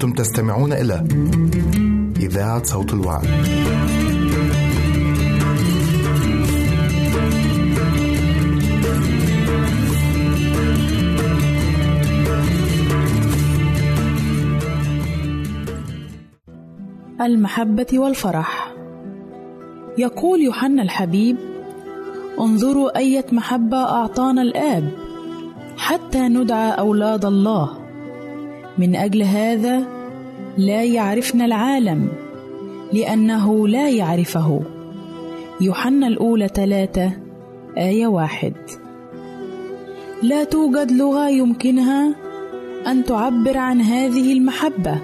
أنتم تستمعون إلى إذاعة صوت الوعد. المحبة والفرح يقول يوحنا الحبيب انظروا أية محبة أعطانا الآب حتى ندعى أولاد الله من أجل هذا لا يعرفنا العالم لأنه لا يعرفه. يوحنا الأولى ثلاثة آية واحد. لا توجد لغة يمكنها أن تعبر عن هذه المحبة.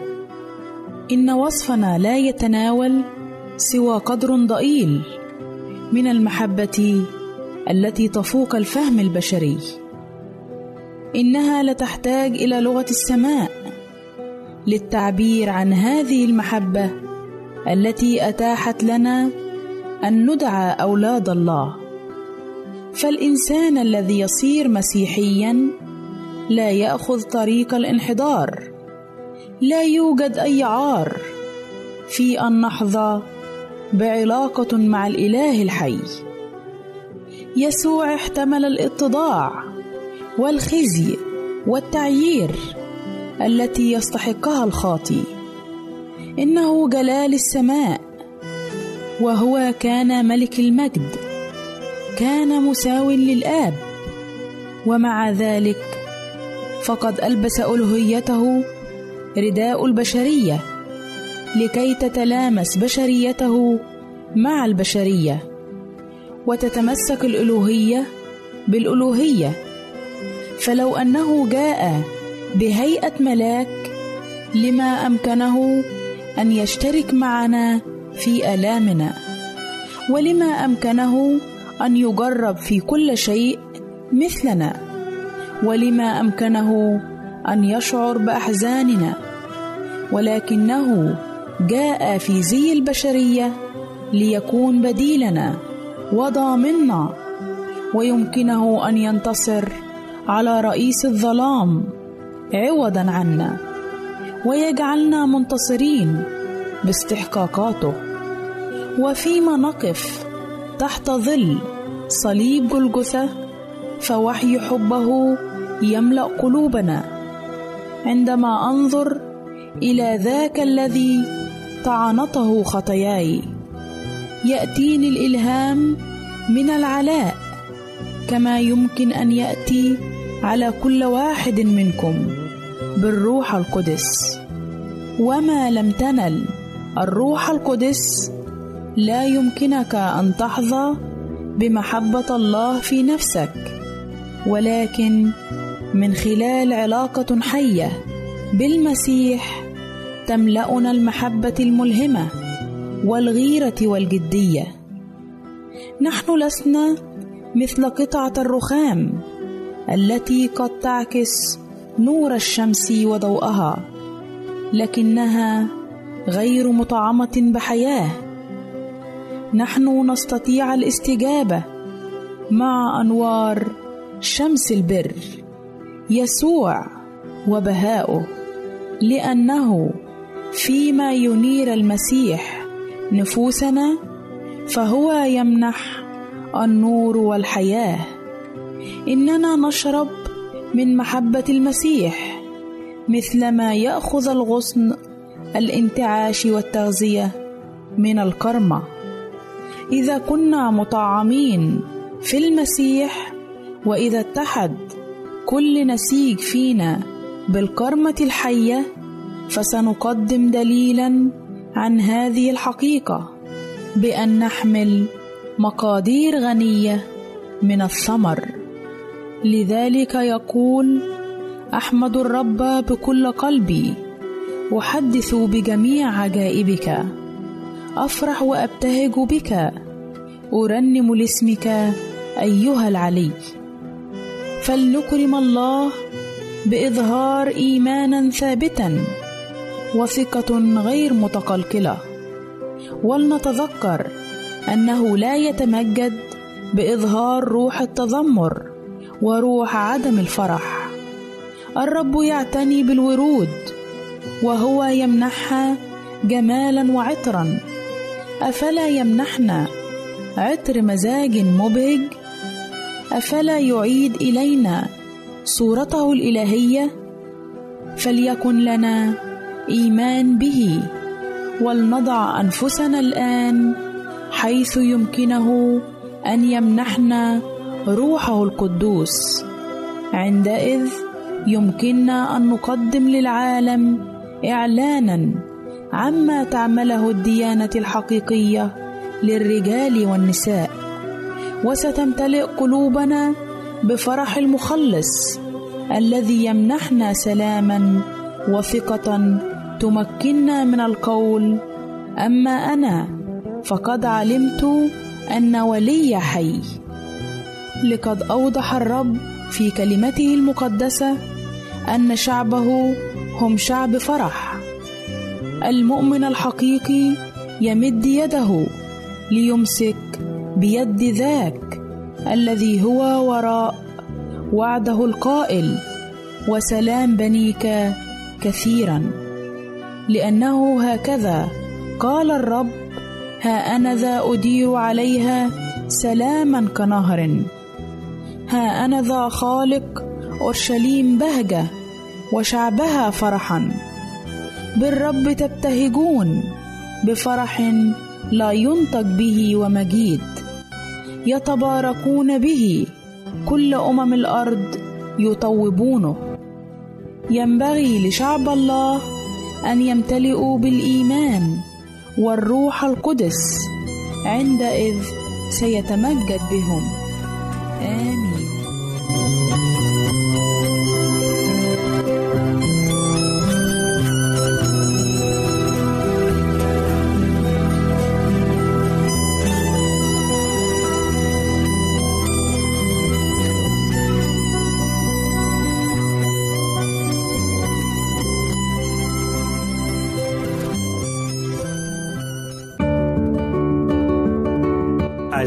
إن وصفنا لا يتناول سوى قدر ضئيل من المحبة التي تفوق الفهم البشري. إنها لتحتاج إلى لغة السماء للتعبير عن هذه المحبة التي أتاحت لنا أن ندعى أولاد الله. فالإنسان الذي يصير مسيحيا لا يأخذ طريق الانحدار لا يوجد أي عار في أن نحظى بعلاقة مع الإله الحي. يسوع احتمل الاتضاع. والخزي والتعيير التي يستحقها الخاطي. إنه جلال السماء وهو كان ملك المجد كان مساو للآب ومع ذلك فقد ألبس ألوهيته رداء البشرية لكي تتلامس بشريته مع البشرية وتتمسك الألوهية بالألوهية. فلو أنه جاء بهيئة ملاك لما أمكنه أن يشترك معنا في آلامنا ولما أمكنه أن يجرب في كل شيء مثلنا ولما أمكنه أن يشعر بأحزاننا ولكنه جاء في زي البشرية ليكون بديلنا وضامنا ويمكنه أن ينتصر على رئيس الظلام عوضا عنا ويجعلنا منتصرين باستحقاقاته. وفيما نقف تحت ظل صليب جلجثة فوحي حبه يملأ قلوبنا. عندما أنظر إلى ذاك الذي طعنته خطاياي يأتيني الإلهام من العلاء كما يمكن أن يأتي على كل واحد منكم بالروح القدس. وما لم تنل الروح القدس لا يمكنك أن تحظى بمحبة الله في نفسك ولكن من خلال علاقة حية بالمسيح تملأنا المحبة الملهمة والغيرة والجدية. نحن لسنا مثل قطعة الرخام التي قد تعكس نور الشمس وضوءها لكنها غير مطعمة بحياة. نحن نستطيع الاستجابة مع أنوار شمس البر يسوع وبهاؤه لأنه فيما ينير المسيح نفوسنا فهو يمنح النور والحياة. إننا نشرب من محبة المسيح مثلما يأخذ الغصن الانتعاش والتغذية من الكرمة. إذا كنا مطعمين في المسيح وإذا اتحد كل نسيج فينا بالكرمة الحية فسنقدم دليلا عن هذه الحقيقة بأن نحمل مقادير غنية من الثمر. لذلك يقول أحمد الرب بكل قلبي أحدث بجميع عجائبك أفرح وأبتهج بك أرنم لاسمك أيها العلي. فلنكرم الله بإظهار إيمانا ثابتا وثقة غير متقلقلة. ولنتذكر أنه لا يتمجد بإظهار روح التذمر. وروح عدم الفرح. الرب يعتني بالورود وهو يمنحها جمالا وعطرا. أفلا يمنحنا عطر مزاج مبهج؟ أفلا يعيد إلينا صورته الإلهية؟ فليكن لنا إيمان به ولنضع أنفسنا الآن حيث يمكنه أن يمنحنا روحه القدوس. عندئذ يمكننا أن نقدم للعالم إعلانا عما تعمله الديانة الحقيقية للرجال والنساء. وستمتلئ قلوبنا بفرح المخلص الذي يمنحنا سلاما وثقه تمكننا من القول أما أنا فقد علمت أن ولي حي. لقد أوضح الرب في كلمته المقدسة أن شعبه هم شعب فرح. المؤمن الحقيقي يمد يده ليمسك بيد ذاك الذي هو وراء وعده القائل وسلام بنيك كثيرا لأنه هكذا قال الرب ها أنا ذا أدير عليها سلاما كنهر ها أنا ذا خالق أورشليم بهجة وشعبها فرحا. بالرب تبتهجون بفرح لا ينطق به ومجيد. يتباركون به كل أمم الأرض يطوبونه. ينبغي لشعب الله أن يمتلئوا بالإيمان والروح القدس عندئذ سيتمجد بهم. Amin.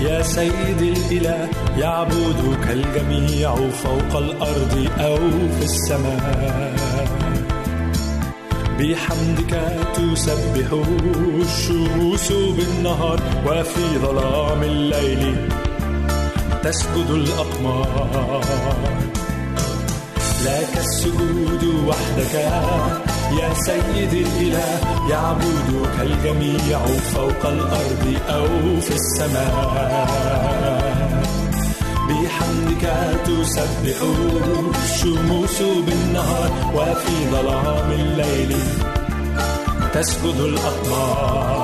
يا سيدي الإله يعبدك الجميع فوق الأرض أو في السماء. بحمدك تسبح الشموس بالنهار وفي ظلام الليل تسجد الأقمار. لك السجود وحدك يا سيدي الإله يعبدك الجميع فوق الأرض أو في السماء. بحمدك تسبح الشموس بالنهار وفي ظلام الليل تسجد الأقمار.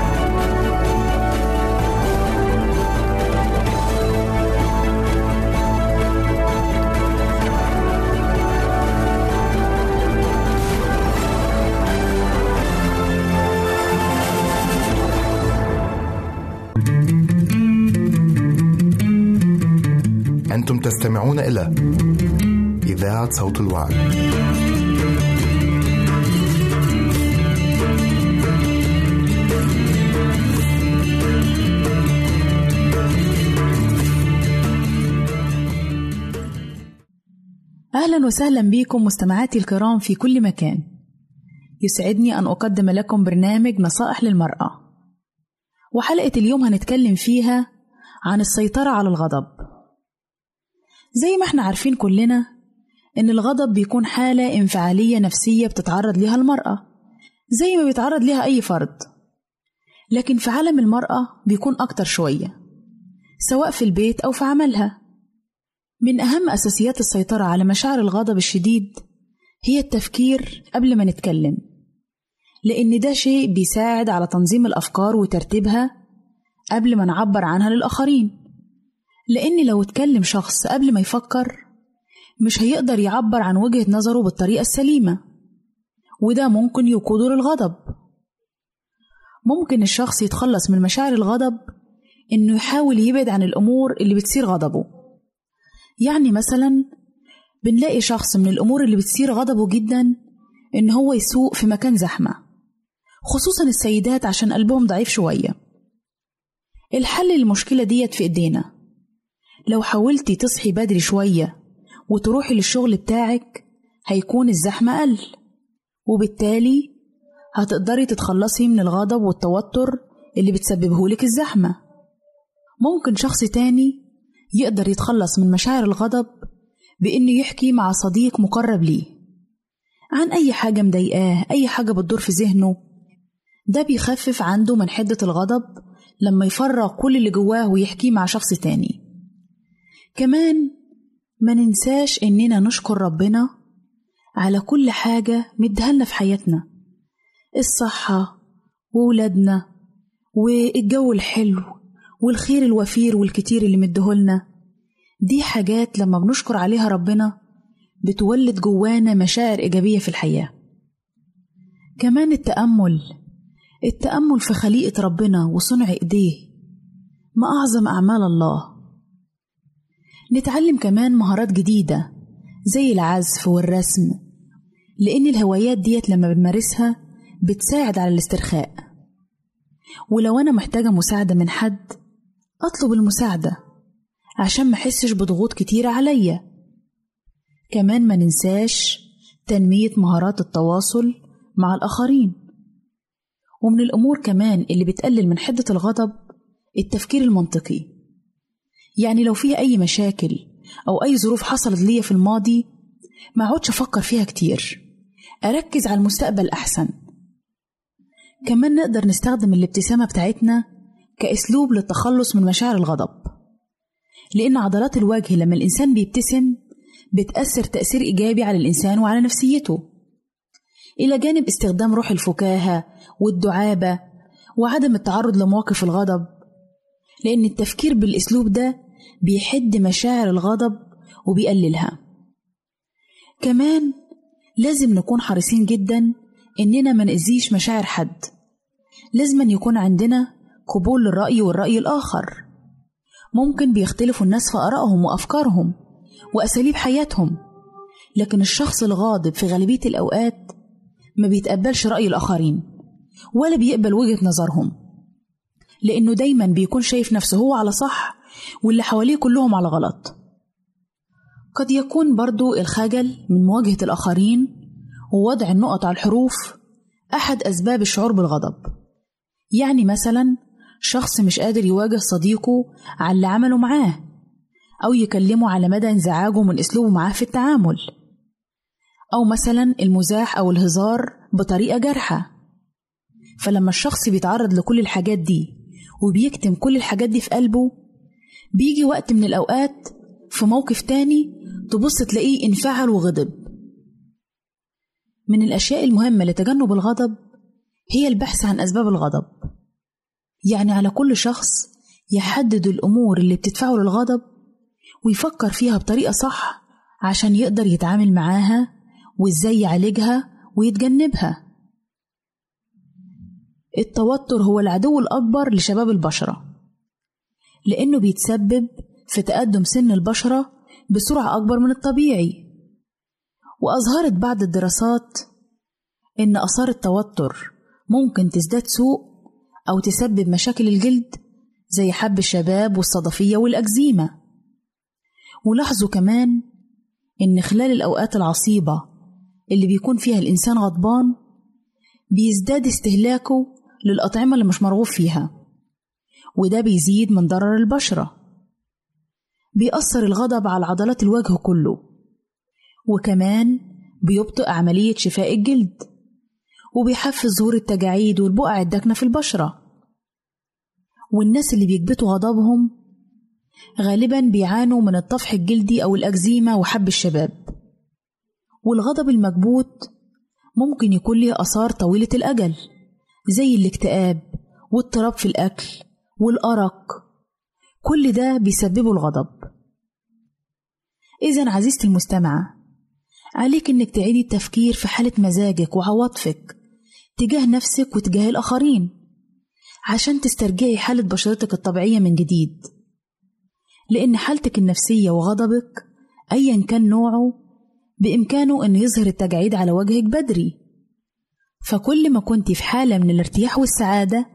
تستمعون إلى إذاعة صوت الوعي. أهلا وسهلا بكم مستمعاتي الكرام في كل مكان. يسعدني أن أقدم لكم برنامج نصائح للمرأة. وحلقة اليوم هنتكلم فيها عن السيطرة على الغضب. زي ما إحنا عارفين كلنا إن الغضب بيكون حالة انفعالية نفسية بتتعرض ليها المرأة زي ما بيتعرض ليها أي فرد. لكن في عالم المرأة بيكون أكتر شوية سواء في البيت أو في عملها. من أهم أساسيات السيطرة على مشاعر الغضب الشديد هي التفكير قبل ما نتكلم لأن ده شيء بيساعد على تنظيم الأفكار وترتيبها قبل ما نعبر عنها للآخرين. لأن لو اتكلم شخص قبل ما يفكر مش هيقدر يعبر عن وجهة نظره بالطريقة السليمة. وده ممكن يقوده للغضب. ممكن الشخص يتخلص من مشاعر الغضب إنه يحاول يبعد عن الأمور اللي بتثير غضبه. يعني مثلا بنلاقي شخص من الأمور اللي بتثير غضبه جدا إن هو يسوق في مكان زحمة خصوصا السيدات عشان قلبهم ضعيف شوية. الحل للمشكلة ديت في إيدينا. لو حاولتي تصحي بدري شوية وتروحي للشغل بتاعك هيكون الزحمة قل وبالتالي هتقدري تتخلصي من الغضب والتوتر اللي بتسببهولك الزحمة. ممكن شخص تاني يقدر يتخلص من مشاعر الغضب بإنه يحكي مع صديق مقرب ليه. عن أي حاجة مضايقاه أي حاجة بتدور في ذهنه ده بيخفف عنده من حدة الغضب لما يفرغ كل اللي جواه ويحكيه مع شخص تاني. كمان ما ننساش إننا نشكر ربنا على كل حاجة مديها في حياتنا. الصحة وولادنا والجو الحلو والخير الوفير والكتير اللي مديهولنا دي حاجات لما بنشكر عليها ربنا بتولد جوانا مشاعر إيجابية في الحياة. كمان التأمل التأمل في خليقة ربنا وصنع إيديه. ما أعظم أعمال الله نتعلم كمان مهارات جديدة زي العزف والرسم لأن الهوايات ديت لما بنمارسها بتساعد على الاسترخاء. ولو أنا محتاجة مساعدة من حد أطلب المساعدة عشان ما أحسش بضغوط كتيرة عليا. كمان ما ننساش تنمية مهارات التواصل مع الآخرين. ومن الأمور كمان اللي بتقلل من حدة الغضب التفكير المنطقي. يعني لو فيها أي مشاكل أو أي ظروف حصلت ليا في الماضي ما أقعدش أفكر فيها كتير. أركز على المستقبل أحسن. كمان نقدر نستخدم الابتسامة بتاعتنا كأسلوب للتخلص من مشاعر الغضب. لأن عضلات الوجه لما الإنسان بيبتسم بتأثر تأثير إيجابي على الإنسان وعلى نفسيته. إلى جانب استخدام روح الفكاهة والدعابة وعدم التعرض لمواقف الغضب لأن التفكير بالأسلوب ده بيحد مشاعر الغضب وبيقللها. كمان لازم نكون حريصين جدا إننا ما نأذيش مشاعر حد. لازم يكون عندنا قبول للرأي والرأي الآخر. ممكن بيختلفوا الناس في آرائهم وأفكارهم وأساليب حياتهم لكن الشخص الغاضب في غالبية الأوقات ما بيتقبلش رأي الآخرين ولا بيقبل وجهة نظرهم لأنه دايما بيكون شايف نفسه هو على صح واللي حواليه كلهم على غلط. قد يكون برضو الخجل من مواجهة الآخرين ووضع النقط على الحروف أحد أسباب الشعور بالغضب. يعني مثلا شخص مش قادر يواجه صديقه على اللي عمله معاه أو يكلمه على مدى انزعاجه من أسلوبه معاه في التعامل. أو مثلا المزاح أو الهزار بطريقة جارحة. فلما الشخص بيتعرض لكل الحاجات دي وبيكتم كل الحاجات دي في قلبه بيجي وقت من الأوقات في موقف تاني تبص تلاقيه انفعل وغضب. من الأشياء المهمة لتجنب الغضب هي البحث عن أسباب الغضب. يعني على كل شخص يحدد الأمور اللي بتدفعه للغضب ويفكر فيها بطريقة صح عشان يقدر يتعامل معاها وإزاي يعالجها ويتجنبها. التوتر هو العدو الأكبر لشباب البشرة. لأنه بيتسبب في تقدم سن البشرة بسرعة أكبر من الطبيعي. وأظهرت بعض الدراسات إن آثار التوتر ممكن تزداد سوء أو تسبب مشاكل الجلد زي حب الشباب والصدفية والأكزيما. ولاحظوا كمان إن خلال الأوقات العصيبة اللي بيكون فيها الإنسان غضبان بيزداد استهلاكه للأطعمة اللي مش مرغوب فيها. وده بيزيد من ضرر البشرة. بيأثر الغضب على عضلات الوجه كله. وكمان بيبطئ عملية شفاء الجلد. وبيحفز ظهور التجاعيد والبقع الداكنة في البشرة. والناس اللي بيكبتوا غضبهم غالبا بيعانوا من الطفح الجلدي أو الأكزيما وحب الشباب. والغضب المكبوت ممكن يكون له آثار طويلة الأجل زي الاكتئاب واضطراب في الأكل والأرق. كل ده بيسببه الغضب. إذا عزيزتي المستمعة عليك إنك تعيدي التفكير في حالة مزاجك وعواطفك تجاه نفسك وتجاه الآخرين عشان تسترجعي حالة بشرتك الطبيعية من جديد. لأن حالتك النفسية وغضبك أيا كان نوعه بإمكانه إنه يظهر التجاعيد على وجهك بدري. فكل ما كنت في حالة من الارتياح والسعادة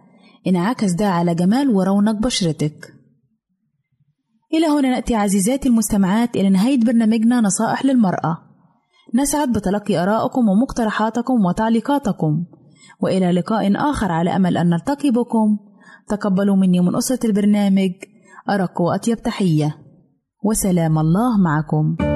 انعكس ده على جمال ورونق بشرتك. إلى هنا نأتي عزيزاتي المستمعات إلى نهاية برنامجنا نصائح للمرأة. نسعد بتلقي آرائكم ومقترحاتكم وتعليقاتكم. وإلى لقاء آخر على أمل أن نلتقي بكم. تقبلوا مني من أسرة البرنامج أرق وأطيب تحية. وسلام الله معكم.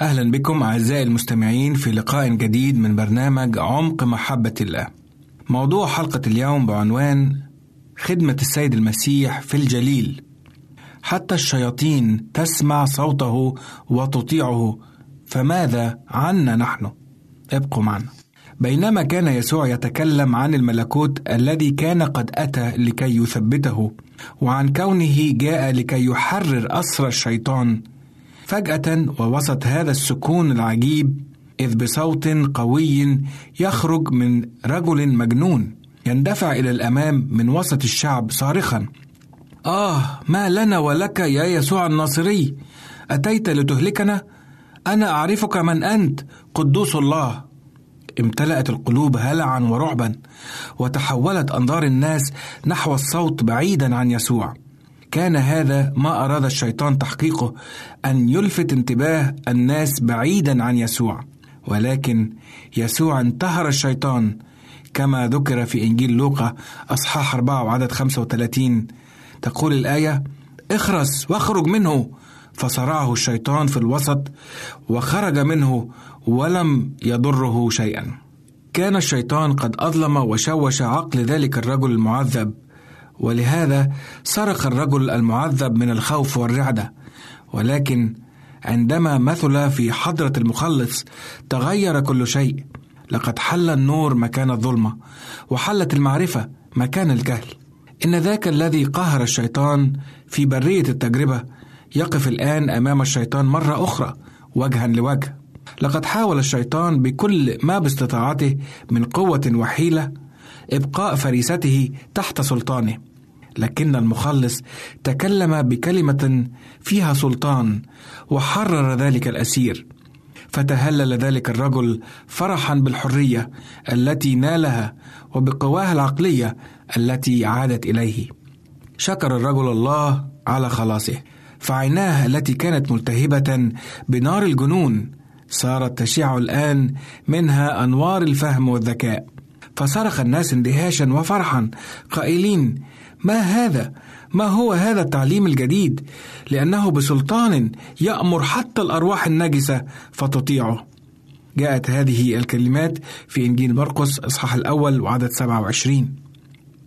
أهلا بكم أعزائي المستمعين في لقاء جديد من برنامج عمق محبة الله. موضوع حلقة اليوم بعنوان خدمة السيد المسيح في الجليل. حتى الشياطين تسمع صوته وتطيعه فماذا عنا نحن؟ ابقوا معنا. بينما كان يسوع يتكلم عن الملكوت الذي كان قد أتى لكي يثبته وعن كونه جاء لكي يحرر أسر الشيطان فجأة ووسط هذا السكون العجيب إذ بصوت قوي يخرج من رجل مجنون يندفع إلى الأمام من وسط الشعب صارخا آه ما لنا ولك يا يسوع الناصري؟ أتيت لتهلكنا؟ أنا أعرفك من أنت قدوس الله. امتلأت القلوب هلعا ورعبا وتحولت أنظار الناس نحو الصوت بعيدا عن يسوع. كان هذا ما أراد الشيطان تحقيقه أن يلفت انتباه الناس بعيدا عن يسوع. ولكن يسوع انتهر الشيطان كما ذكر في إنجيل لوقا أصحاح 4 وعدد 35 تقول الآية اخرس واخرج منه. فصرعه الشيطان في الوسط وخرج منه ولم يضره شيئا. كان الشيطان قد أظلم وشوش عقل ذلك الرجل المعذب. ولهذا صرخ الرجل المعذب من الخوف والرعدة. ولكن عندما مثل في حضرة المخلص تغير كل شيء. لقد حل النور مكان الظلمة وحلت المعرفة مكان الجهل. إن ذاك الذي قهر الشيطان في برية التجربة يقف الآن أمام الشيطان مرة أخرى وجها لوجه. لقد حاول الشيطان بكل ما باستطاعته من قوة وحيلة إبقاء فريسته تحت سلطانه. لكن المخلص تكلم بكلمة فيها سلطان وحرر ذلك الأسير. فتهلل ذلك الرجل فرحا بالحرية التي نالها وبقواه العقلية التي عادت إليه. شكر الرجل الله على خلاصه. فعيناه التي كانت ملتهبة بنار الجنون صارت تشع الآن منها أنوار الفهم والذكاء. فصرخ الناس اندهاشا وفرحا قائلين ما هذا؟ ما هو هذا التعليم الجديد؟ لأنه بسلطان يأمر حتى الأرواح النجسة فتطيعه. جاءت هذه الكلمات في إنجيل مرقس إصحاح الأول وعدد 27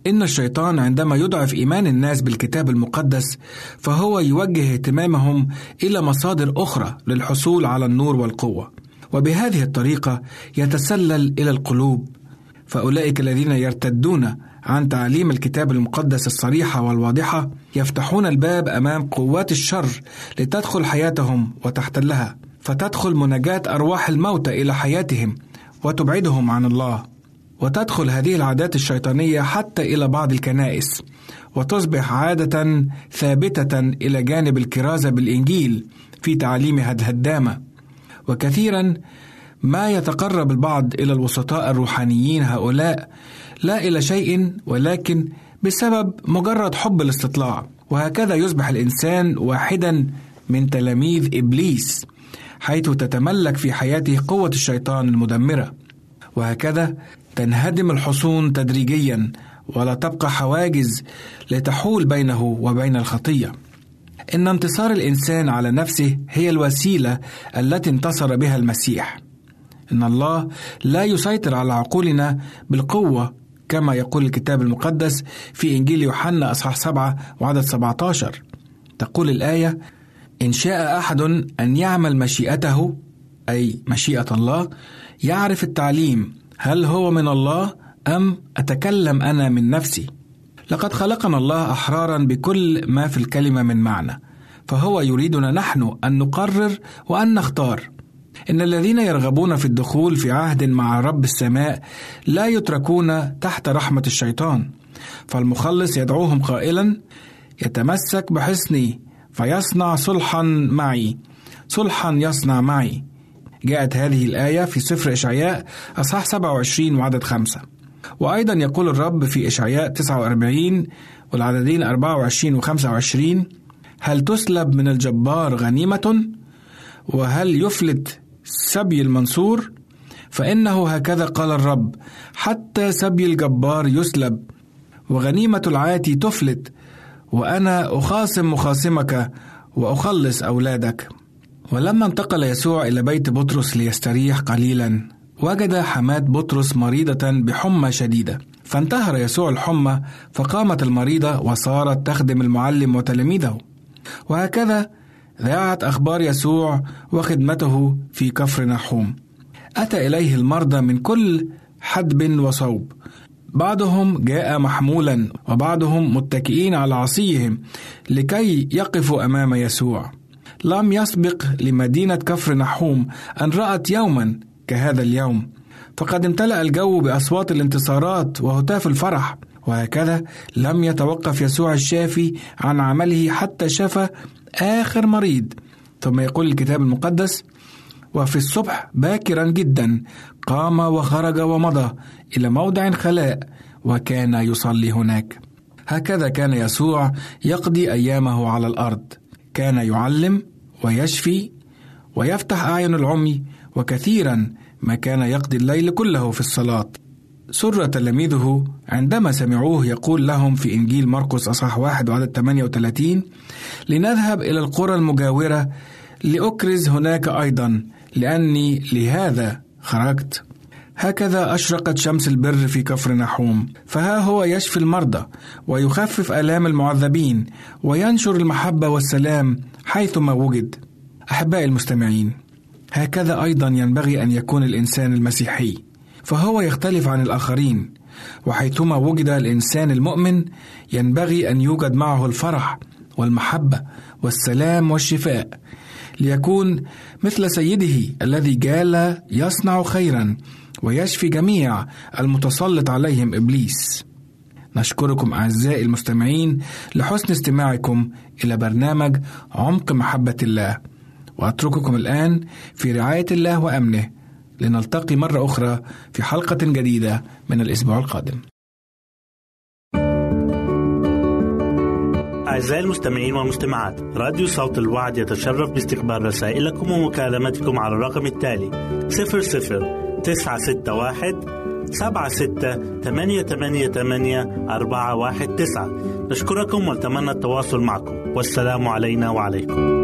إن الشيطان عندما يضعف إيمان الناس بالكتاب المقدس فهو يوجه اهتمامهم إلى مصادر أخرى للحصول على النور والقوة. وبهذه الطريقة يتسلل إلى القلوب. فأولئك الذين يرتدون عن تعليم الكتاب المقدس الصريحة والواضحة يفتحون الباب أمام قوات الشر لتدخل حياتهم وتحتلها فتدخل مناجاة أرواح الموتى إلى حياتهم وتبعدهم عن الله وتدخل هذه العادات الشيطانية حتى إلى بعض الكنائس وتصبح عادة ثابتة إلى جانب الكرازة بالإنجيل في تعليمها الهدامة وكثيرا ما يتقرب البعض إلى الوسطاء الروحانيين هؤلاء لا إلى شيء ولكن بسبب مجرد حب الاستطلاع. وهكذا يصبح الإنسان واحدا من تلاميذ إبليس حيث تتملك في حياته قوة الشيطان المدمرة. وهكذا تنهدم الحصون تدريجيا ولا تبقى حواجز لتحول بينه وبين الخطية. إن انتصار الإنسان على نفسه هي الوسيلة التي انتصر بها المسيح. إن الله لا يسيطر على عقولنا بالقوة كما يقول الكتاب المقدس في إنجيل يوحنا أصحاح 7 وعدد 17 تقول الآية إن شاء أحد أن يعمل مشيئته أي مشيئة الله يعرف التعليم هل هو من الله أم أتكلم أنا من نفسي لقد خلقنا الله أحرارا بكل ما في الكلمة من معنى فهو يريدنا نحن أن نقرر وأن نختار. إن الذين يرغبون في الدخول في عهد مع رب السماء لا يتركون تحت رحمة الشيطان فالمخلص يدعوهم قائلا يتمسك بحصني فيصنع صلحا معي صلحا يصنع معي. جاءت هذه الآية في سفر إشعياء أصحاح 27 وعدد خمسة. وأيضا يقول الرب في إشعياء 49 والعددين 24 و 25 هل تسلب من الجبار غنيمة؟ وهل يفلت سبي المنصور فإنه هكذا قال الرب حتى سبي الجبار يسلب وغنيمة العاتي تفلت وأنا أخاصم مخاصمك وأخلص أولادك. ولما انتقل يسوع إلى بيت بطرس ليستريح قليلا وجد حماة بطرس مريضة بحمى شديدة. فانتهر يسوع الحمى فقامت المريضة وصارت تخدم المعلم وتلاميذه. وهكذا ذاعت أخبار يسوع وخدمته في كفر نحوم. أتى إليه المرضى من كل حدب وصوب. بعضهم جاء محمولا وبعضهم متكئين على عصيهم لكي يقفوا أمام يسوع. لم يسبق لمدينة كفر نحوم أن رأت يوما كهذا اليوم. فقد امتلأ الجو بأصوات الانتصارات وهتاف الفرح. وهكذا لم يتوقف يسوع الشافي عن عمله حتى شفى آخر مريض. ثم يقول الكتاب المقدس وفي الصبح باكرا جدا قام وخرج ومضى إلى موضع خلاء وكان يصلي هناك. هكذا كان يسوع يقضي أيامه على الأرض. كان يعلم ويشفي ويفتح أعين العمي وكثيرا ما كان يقضي الليل كله في الصلاة. سر تلاميذه عندما سمعوه يقول لهم في إنجيل مرقس أصحاح واحد وعدد 38 لنذهب إلى القرى المجاورة لأكرز هناك أيضا لأني لهذا خرجت. هكذا أشرقت شمس البر في كفر نحوم. فها هو يشفي المرضى ويخفف آلام المعذبين وينشر المحبة والسلام حيثما وجد. أحبائي المستمعين هكذا أيضا ينبغي أن يكون الإنسان المسيحي. فهو يختلف عن الآخرين وحيثما وجد الإنسان المؤمن ينبغي أن يوجد معه الفرح والمحبة والسلام والشفاء ليكون مثل سيده الذي جال يصنع خيرا ويشفي جميع المتسلط عليهم إبليس. نشكركم أعزائي المستمعين لحسن استماعكم إلى برنامج عمق محبة الله. وأترككم الآن في رعاية الله وأمنه لنلتقي مرة أخرى في حلقة جديدة من الأسبوع القادم. أعزائي المستمعين والمستمعات راديو صوت الوعد يتشرف باستقبال رسائلكم ومكالمتكم على الرقم التالي 00 961 سبعة ستة ثمانية ثمانية ثمانية أربعة واحد تسعة. نشكركم ونتمنى التواصل معكم. والسلام علينا وعليكم.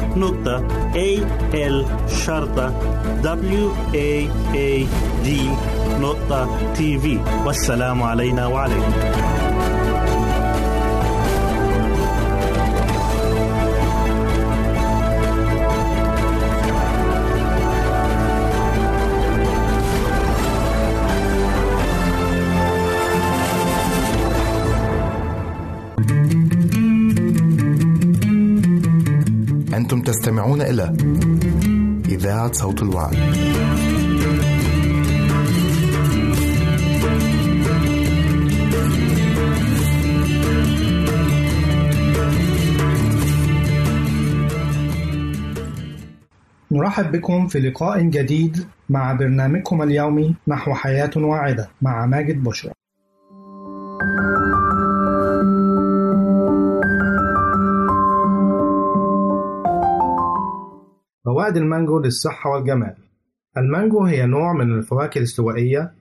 www.al-waad.tv والسلام علينا وعليكم. أنتم تستمعون إلى إذاعة صوت الوعد. نرحب بكم في لقاء جديد مع برنامجكم اليومي نحو حياة واعدة مع ماجد بشرى. فوائد المانجو للصحة والجمال. المانجو هي نوع من الفواكه الاستوائية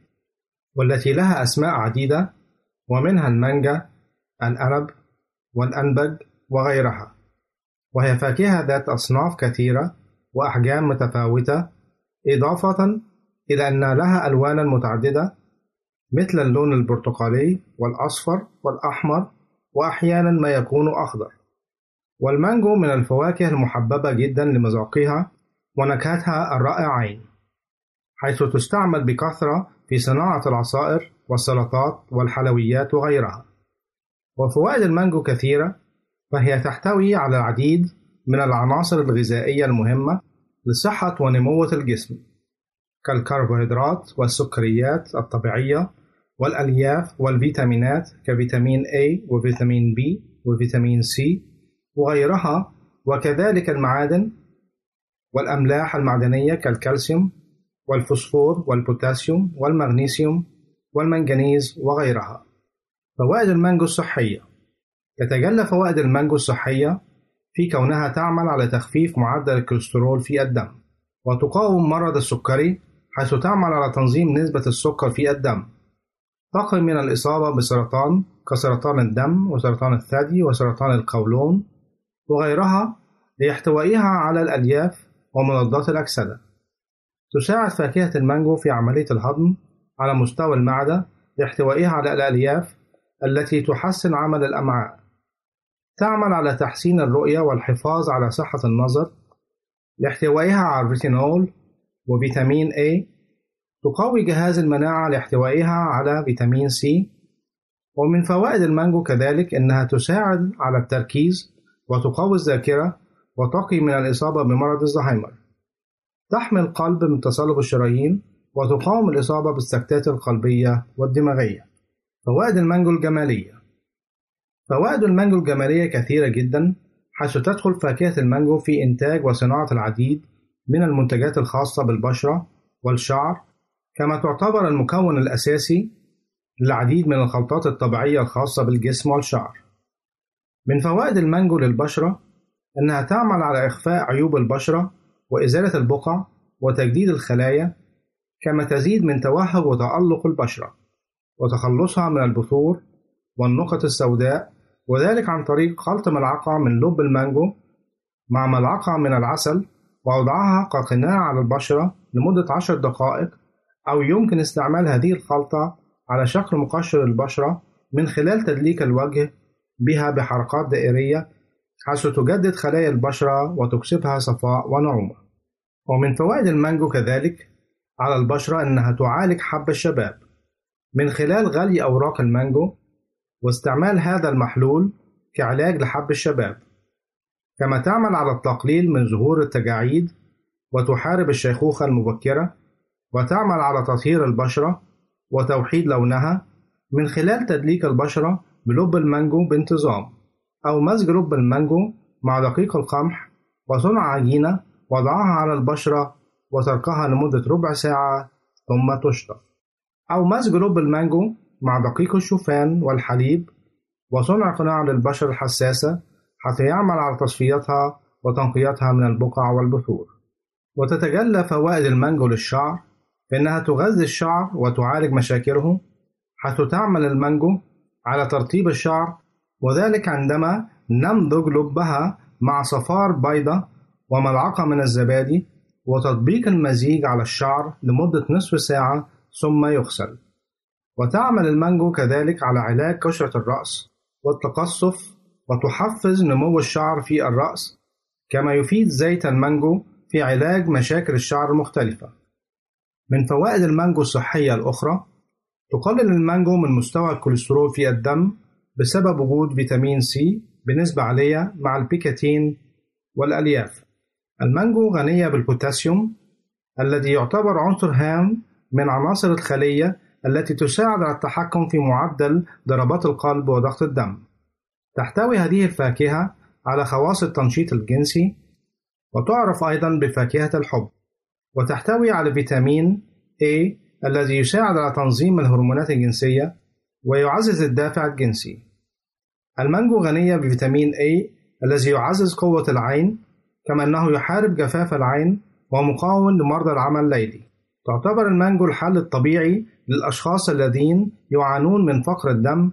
والتي لها أسماء عديدة ومنها المانجا، الأنب، والأنبج وغيرها. وهي فاكهة ذات أصناف كثيرة وأحجام متفاوتة إضافة إلى أن لها ألوانا متعددة مثل اللون البرتقالي والأصفر والأحمر وأحيانا ما يكون أخضر. والمانجو من الفواكه المحببة جدا لمذاقها ونكهتها الرائعين حيث تستعمل بكثرة في صناعة العصائر والسلطات والحلويات وغيرها. وفوائد المانجو كثيرة فهي تحتوي على العديد من العناصر الغذائية المهمة لصحة ونمو الجسم كالكربوهيدرات والسكريات الطبيعية والألياف والفيتامينات كفيتامين A وفيتامين B وفيتامين C وغيرها وكذلك المعادن والأملاح المعدنية كالكالسيوم والفوسفور والبوتاسيوم والمغنيسيوم والمنغنيز وغيرها. فوائد المانجو الصحية. تتجلى فوائد المانجو الصحية في كونها تعمل على تخفيف معدل الكوليسترول في الدم وتقاوم مرض السكري حيث تعمل على تنظيم نسبة السكر في الدم. تقي من الإصابة بسرطان كسرطان الدم وسرطان الثدي وسرطان القولون وغيرها لاحتوائها على الألياف ومضادات الأكسدة. تساعد فاكهة المانجو في عملية الهضم على مستوى المعدة لاحتوائها على الألياف التي تحسن عمل الأمعاء. تعمل على تحسين الرؤية والحفاظ على صحة النظر. لاحتوائها على الريتينول وفيتامين A. تقوي جهاز المناعة لاحتوائها على فيتامين C. ومن فوائد المانجو كذلك إنها تساعد على التركيز وتقوي الذاكرة وتقي من الإصابة بمرض الزهايمر. تحمي القلب من تصلب الشرايين وتقاوم الإصابة بالسكتات القلبية والدماغية. فوائد المانجو الجمالية. فوائد المانجو الجمالية كثيرة جدا حيث تدخل فاكهة المانجو في إنتاج وصناعة العديد من المنتجات الخاصة بالبشرة والشعر كما تعتبر المكون الأساسي للعديد من الخلطات الطبيعية الخاصة بالجسم والشعر. من فوائد المانجو للبشرة أنها تعمل على إخفاء عيوب البشرة وإزالة البقع وتجديد الخلايا كما تزيد من توهج وتألق البشرة وتخلصها من البثور والنقط السوداء وذلك عن طريق خلط ملعقة من لب المانجو مع ملعقة من العسل ووضعها كقناع على البشرة لمدة عشر دقائق أو يمكن استعمال هذه الخلطة على شكل مقشر البشرة من خلال تدليك الوجه بها بحركات دائرية حيث تجدد خلايا البشرة وتكسبها صفاء ونعومة. ومن فوائد المانجو كذلك على البشرة أنها تعالج حب الشباب. من خلال غلي أوراق المانجو واستعمال هذا المحلول كعلاج لحب الشباب. كما تعمل على التقليل من ظهور التجاعيد وتحارب الشيخوخة المبكرة وتعمل على تطهير البشرة وتوحيد لونها. من خلال تدليك البشرة بلب المانجو بانتظام أو مزج لب المانجو مع دقيق القمح وصنع عجينة وضعها على البشرة وتركها لمدة ربع ساعة ثم تشطف أو مزج لب المانجو مع دقيق الشوفان والحليب وصنع قناع للبشرة الحساسة حتى يعمل على تصفيتها وتنقيتها من البقع والبثور. وتتجلى فوائد المانجو للشعر فإنها تغذي الشعر وتعالج مشاكله حيث تعمل المانجو على ترطيب الشعر وذلك عندما نمضغ لبها مع صفار بيضة وملعقة من الزبادي وتطبيق المزيج على الشعر لمدة نصف ساعة ثم يغسل. وتعمل المانجو كذلك على علاج قشرة الرأس والتقصف وتحفز نمو الشعر في الرأس كما يفيد زيت المانجو في علاج مشاكل الشعر المختلفة. من فوائد المانجو الصحية الأخرى تقلل المانجو من مستوى الكوليسترول في الدم بسبب وجود فيتامين C بنسبة عالية مع البكتين والألياف. المانجو غنية بالبوتاسيوم الذي يعتبر عنصر هام من عناصر الخلية التي تساعد على التحكم في معدل ضربات القلب وضغط الدم. تحتوي هذه الفاكهة على خواص التنشيط الجنسي وتعرف أيضا بفاكهة الحب. وتحتوي على فيتامين A الذي يساعد على تنظيم الهرمونات الجنسية ويعزز الدافع الجنسي. المانجو غنية بفيتامين A الذي يعزز قوة العين كما أنه يحارب جفاف العين ومقاوم لمرضى العمى الليلي. تعتبر المانجو الحل الطبيعي للأشخاص الذين يعانون من فقر الدم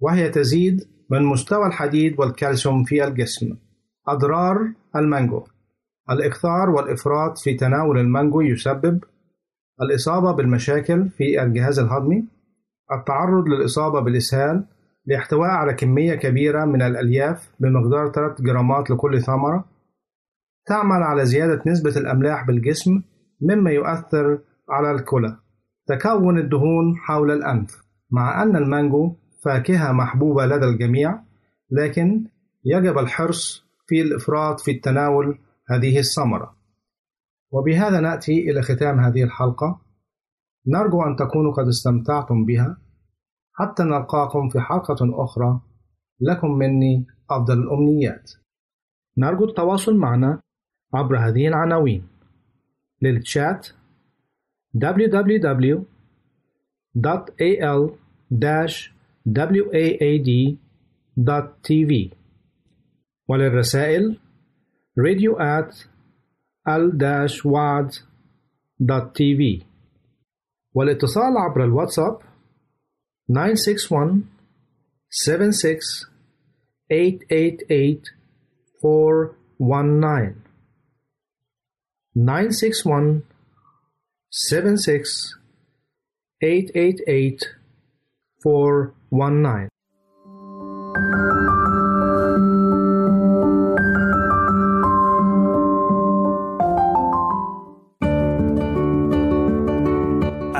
وهي تزيد من مستوى الحديد والكالسيوم في الجسم. أضرار المانجو الإكثار والإفراط في تناول المانجو يسبب الإصابة بالمشاكل في الجهاز الهضمي التعرض للإصابة بالإسهال لاحتواء على كمية كبيرة من الألياف بمقدار 3 جرامات لكل ثمرة تعمل على زيادة نسبة الأملاح بالجسم مما يؤثر على الكلى. تكون الدهون حول الأنف مع أن المانجو فاكهة محبوبة لدى الجميع لكن يجب الحرص في الإفراط في التناول هذه الثمرة. وبهذا نأتي إلى ختام هذه الحلقة. نرجو أن تكونوا قد استمتعتم بها. حتى نلقاكم في حلقة أخرى. لكم مني أفضل الأمنيات. نرجو التواصل معنا عبر هذه العناوين. للتشات www.al-waad.tv وللرسائل radio at al-waad www.awr.tv والاتصال عبر الواتساب 961 76 888 419 961 76 888 419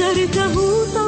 करता हूँ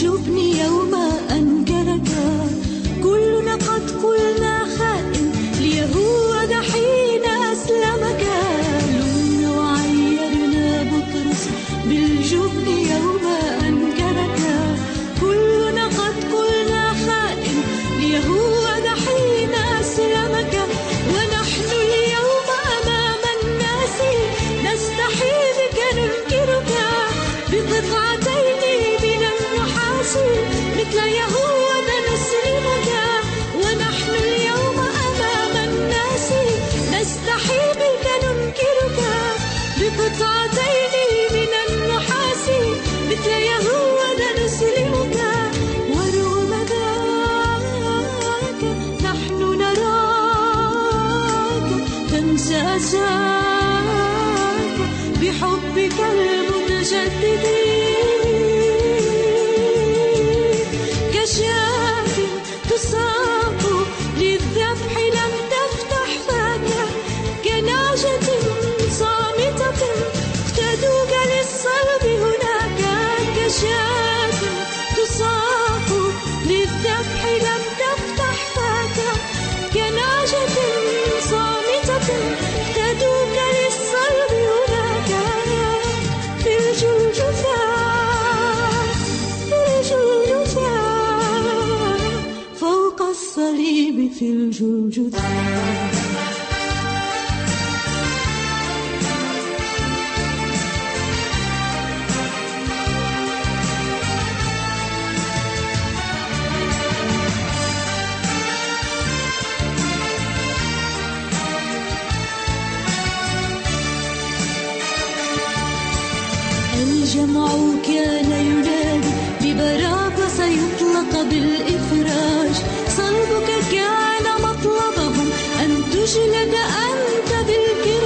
بالجبن يوم जत दे جمعوا كان ينادي ببرابة سيطلق بالإفراج. صلبك كان مطلبهم أن تجلد أنت بالكرام